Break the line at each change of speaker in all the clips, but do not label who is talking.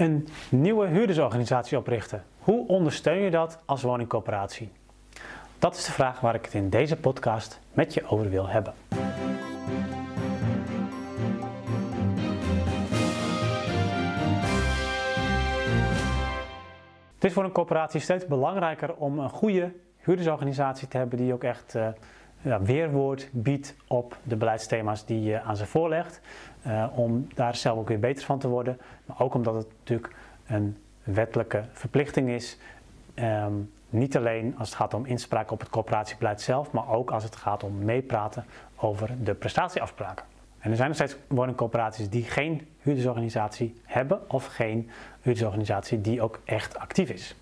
Een nieuwe huurdersorganisatie oprichten. Hoe ondersteun je dat als woningcoöperatie? Dat is de vraag waar ik het in deze podcast met je over wil hebben. Het is voor een coöperatie steeds belangrijker om een goede huurdersorganisatie te hebben die ook echt uh, ja, weerwoord biedt op de beleidsthema's die je aan ze voorlegt. Uh, om daar zelf ook weer beter van te worden. Maar ook omdat het natuurlijk een wettelijke verplichting is. Um, niet alleen als het gaat om inspraak op het coöperatiebeleid zelf, maar ook als het gaat om meepraten over de prestatieafspraken. En er zijn nog steeds woningcoöperaties die geen huurdersorganisatie hebben of geen huurdersorganisatie die ook echt actief is.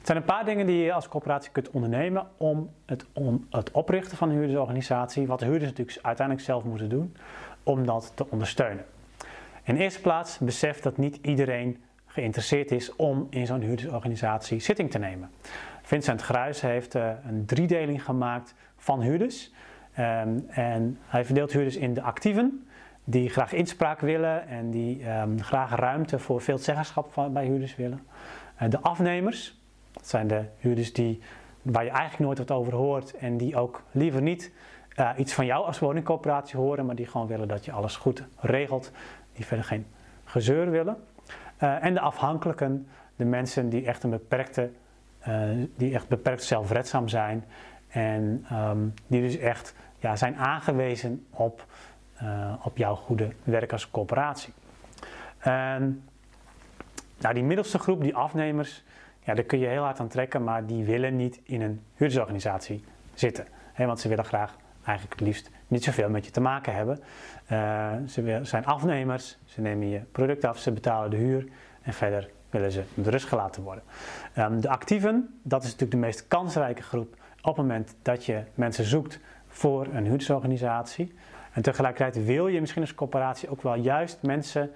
Het zijn een paar dingen die je als coöperatie kunt ondernemen om het, het oprichten van een huurdersorganisatie, wat de huurders natuurlijk uiteindelijk zelf moeten doen, om dat te ondersteunen. In eerste plaats besef dat niet iedereen geïnteresseerd is om in zo'n huurdersorganisatie zitting te nemen. Vincent Gruis heeft uh, een driedeling gemaakt van huurders. Um, en hij verdeelt huurders in de actieven, die graag inspraak willen en die um, graag ruimte voor veelzeggenschap bij huurders willen. Uh, de afnemers, dat zijn de huurders die, waar je eigenlijk nooit wat over hoort en die ook liever niet uh, iets van jou als woningcoöperatie horen, maar die gewoon willen dat je alles goed regelt, die verder geen gezeur willen. Uh, en de afhankelijken, de mensen die echt een beperkte, uh, die echt beperkt zelfredzaam zijn en um, die dus echt ja, zijn aangewezen op, op jouw goede werk als coöperatie. Nou, die middelste groep, die afnemers, ja, daar kun je heel hard aan trekken, maar die willen niet in een huurdersorganisatie zitten. Want ze willen graag eigenlijk het liefst niet zoveel met je te maken hebben. Uh, ze zijn afnemers, ze nemen je product af, ze betalen de huur en verder willen ze met rust gelaten worden. Um, de actieven, dat is natuurlijk de meest kansrijke groep op het moment dat je mensen zoekt voor een huurdersorganisatie. En tegelijkertijd wil je misschien als coöperatie ook wel juist mensen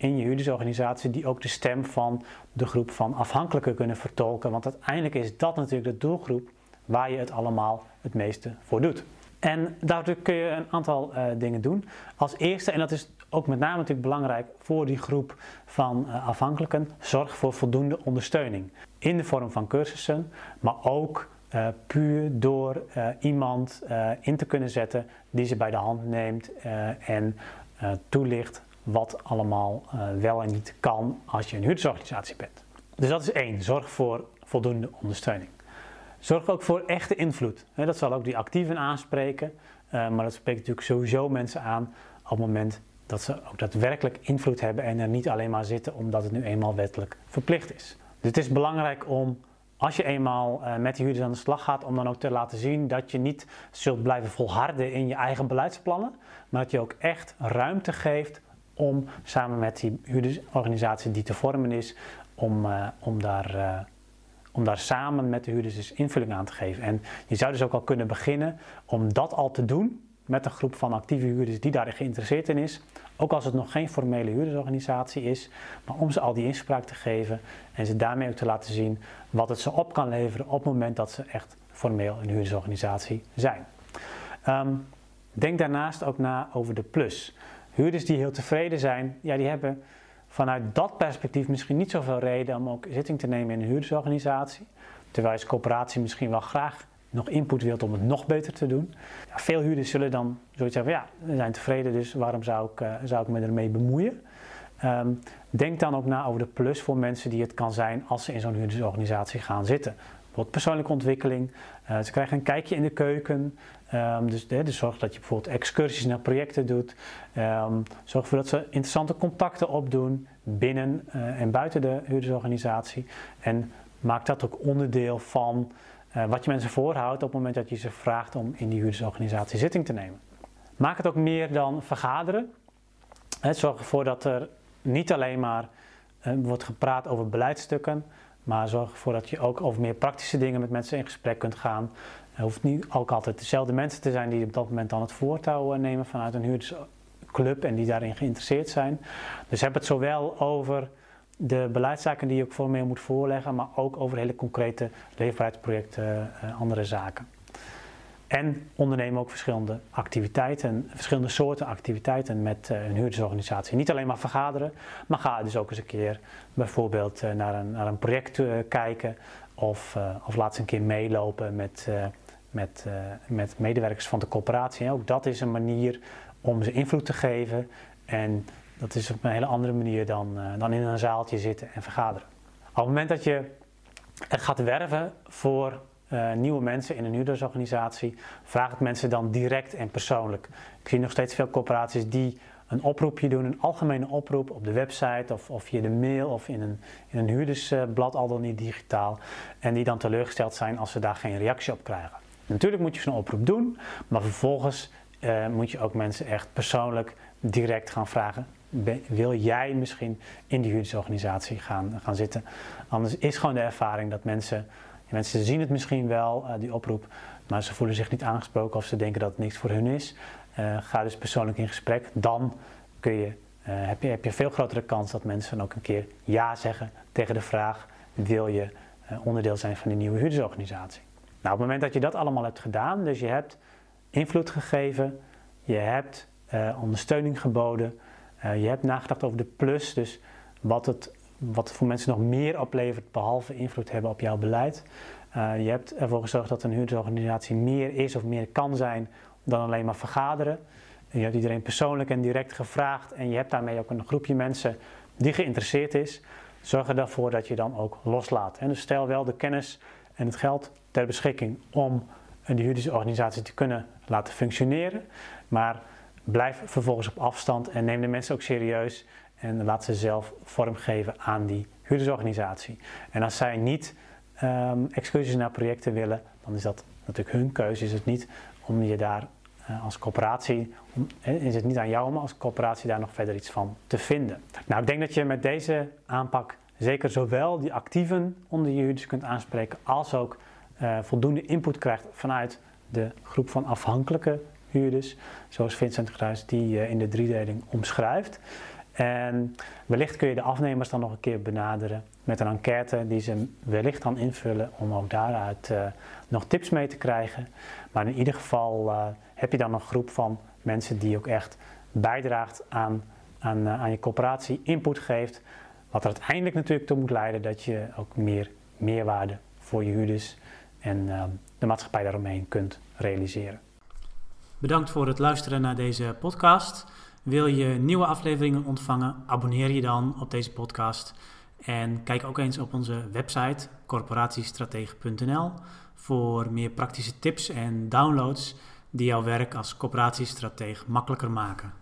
in je huurdersorganisatie die ook de stem van de groep van afhankelijken kunnen vertolken. Want uiteindelijk is dat natuurlijk de doelgroep waar je het allemaal het meeste voor doet. En daardoor kun je een aantal uh, dingen doen. Als eerste, en dat is ook met name natuurlijk belangrijk voor die groep van uh, afhankelijken, zorg voor voldoende ondersteuning. In de vorm van cursussen, maar ook uh, puur door iemand in te kunnen zetten die ze bij de hand neemt en toelicht wat allemaal wel en niet kan als je een huurdersorganisatie bent. Dus dat is één, zorg voor voldoende ondersteuning. Zorg ook voor echte invloed. Dat zal ook die actieven aanspreken, eh, maar dat spreekt natuurlijk sowieso mensen aan op het moment dat ze ook daadwerkelijk invloed hebben en er niet alleen maar zitten omdat het nu eenmaal wettelijk verplicht is. Dus het is belangrijk om, als je eenmaal uh, met die huurders aan de slag gaat, om dan ook te laten zien dat je niet zult blijven volharden in je eigen beleidsplannen, maar dat je ook echt ruimte geeft om samen met die huurdersorganisatie die te vormen is, om, uh, om daar om daar samen met de huurders dus invulling aan te geven. En je zou dus ook al kunnen beginnen om dat al te doen met een groep van actieve huurders die daar geïnteresseerd in is. Ook als het nog geen formele huurdersorganisatie is, maar om ze al die inspraak te geven en ze daarmee ook te laten zien wat het ze op kan leveren op het moment dat ze echt formeel een huurdersorganisatie zijn. Um, denk daarnaast ook na over de plus. Huurders die heel tevreden zijn, ja, die hebben vanuit dat perspectief misschien niet zoveel reden om ook zitting te nemen in een huurdersorganisatie. Terwijl je als coöperatie misschien wel graag nog input wilt om het nog beter te doen. Ja, veel huurders zullen dan zoiets zeggen van ja, we zijn tevreden, dus waarom zou ik, uh, zou ik me ermee bemoeien? Um, denk dan ook na over de plus voor mensen die het kan zijn als ze in zo'n huurdersorganisatie gaan zitten. Bijvoorbeeld persoonlijke ontwikkeling. Uh, ze krijgen een kijkje in de keuken. Um, dus, dus, zorg dat je bijvoorbeeld excursies naar projecten doet. Um, zorg ervoor dat ze interessante contacten opdoen binnen uh, en buiten de huurdersorganisatie. En maak dat ook onderdeel van uh, wat je mensen voorhoudt op het moment dat je ze vraagt om in die huurdersorganisatie zitting te nemen. Maak het ook meer dan vergaderen. Zorg ervoor dat er niet alleen maar wordt gepraat over beleidsstukken, maar zorg ervoor dat je ook over meer praktische dingen met mensen in gesprek kunt gaan. Het hoeft niet ook altijd dezelfde mensen te zijn die op dat moment dan het voortouw eh, nemen vanuit een huurdersclub en die daarin geïnteresseerd zijn. Dus heb het zowel over de beleidszaken die je ook formeel moet voorleggen, maar ook over hele concrete leefbaarheidsprojecten, uh, andere zaken. En ondernemen ook verschillende activiteiten, verschillende soorten activiteiten met uh, een huurdersorganisatie. Niet alleen maar vergaderen, maar ga dus ook eens een keer bijvoorbeeld uh, naar, een, naar een project uh, kijken of, of laat eens een keer meelopen met, met, met medewerkers van de corporatie. Ook dat is een manier om ze invloed te geven en dat is op een hele andere manier dan, dan in een zaaltje zitten en vergaderen. Op het moment dat je gaat werven voor uh, nieuwe mensen in een huurdersorganisatie, vraag het mensen dan direct en persoonlijk. Ik zie nog steeds veel corporaties die een oproepje doen, een algemene oproep op de website of, of via de mail of in een, in een huurdersblad, al dan niet digitaal. En die dan teleurgesteld zijn als ze daar geen reactie op krijgen. Natuurlijk moet je zo'n oproep doen, maar vervolgens uh, moet je ook mensen echt persoonlijk direct gaan vragen. Wil jij misschien in die huurdersorganisatie gaan, gaan zitten? Anders is gewoon de ervaring dat mensen mensen zien het misschien wel, uh, die oproep, maar ze voelen zich niet aangesproken of ze denken dat het niks voor hun is. Uh, ga dus persoonlijk in gesprek. Dan kun je, uh, heb, je, heb je veel grotere kans dat mensen ook een keer ja zeggen tegen de vraag: wil je onderdeel zijn van die nieuwe huurdersorganisatie? Nou, op het moment dat je dat allemaal hebt gedaan, dus je hebt invloed gegeven, je hebt ondersteuning geboden, je hebt nagedacht over de plus, dus wat het wat voor mensen nog meer oplevert behalve invloed hebben op jouw beleid. Uh, je hebt ervoor gezorgd dat een huurdersorganisatie meer is of meer kan zijn dan alleen maar vergaderen. Je hebt iedereen persoonlijk en direct gevraagd en je hebt daarmee ook een groepje mensen die geïnteresseerd is. Zorg ervoor dat je dan ook loslaat. Dus stel wel de kennis en het geld ter beschikking om een huurdersorganisatie te kunnen laten functioneren. Maar blijf vervolgens op afstand en neem de mensen ook serieus en laat ze zelf vormgeven aan die huurdersorganisatie. En als zij niet um, excursies naar projecten willen, dan is dat natuurlijk hun keuze. Is het niet om je daar uh, als coöperatie, is het niet aan jou om als coöperatie daar nog verder iets van te vinden. Nou, ik denk dat je met deze aanpak zeker zowel die actieven onder je huurders kunt aanspreken, als ook uh, voldoende input krijgt vanuit de groep van afhankelijke huurders, zoals Vincent Gruis die uh, in de driedeling omschrijft. En wellicht kun je de afnemers dan nog een keer benaderen met een enquête die ze wellicht kan invullen om ook daaruit uh, nog tips mee te krijgen. Maar in ieder geval uh, heb je dan een groep van mensen die ook echt bijdraagt aan, aan, uh, aan je coöperatie, input geeft. Wat er uiteindelijk natuurlijk toe moet leiden dat je ook meer meerwaarde voor je huurders en de maatschappij daaromheen kunt realiseren.
Bedankt voor het luisteren naar deze podcast. Wil je nieuwe afleveringen ontvangen? Abonneer je dan op deze podcast. En kijk ook eens op onze website corporatiestratege.nl voor meer praktische tips en downloads die jouw werk als corporatiestratege makkelijker maken.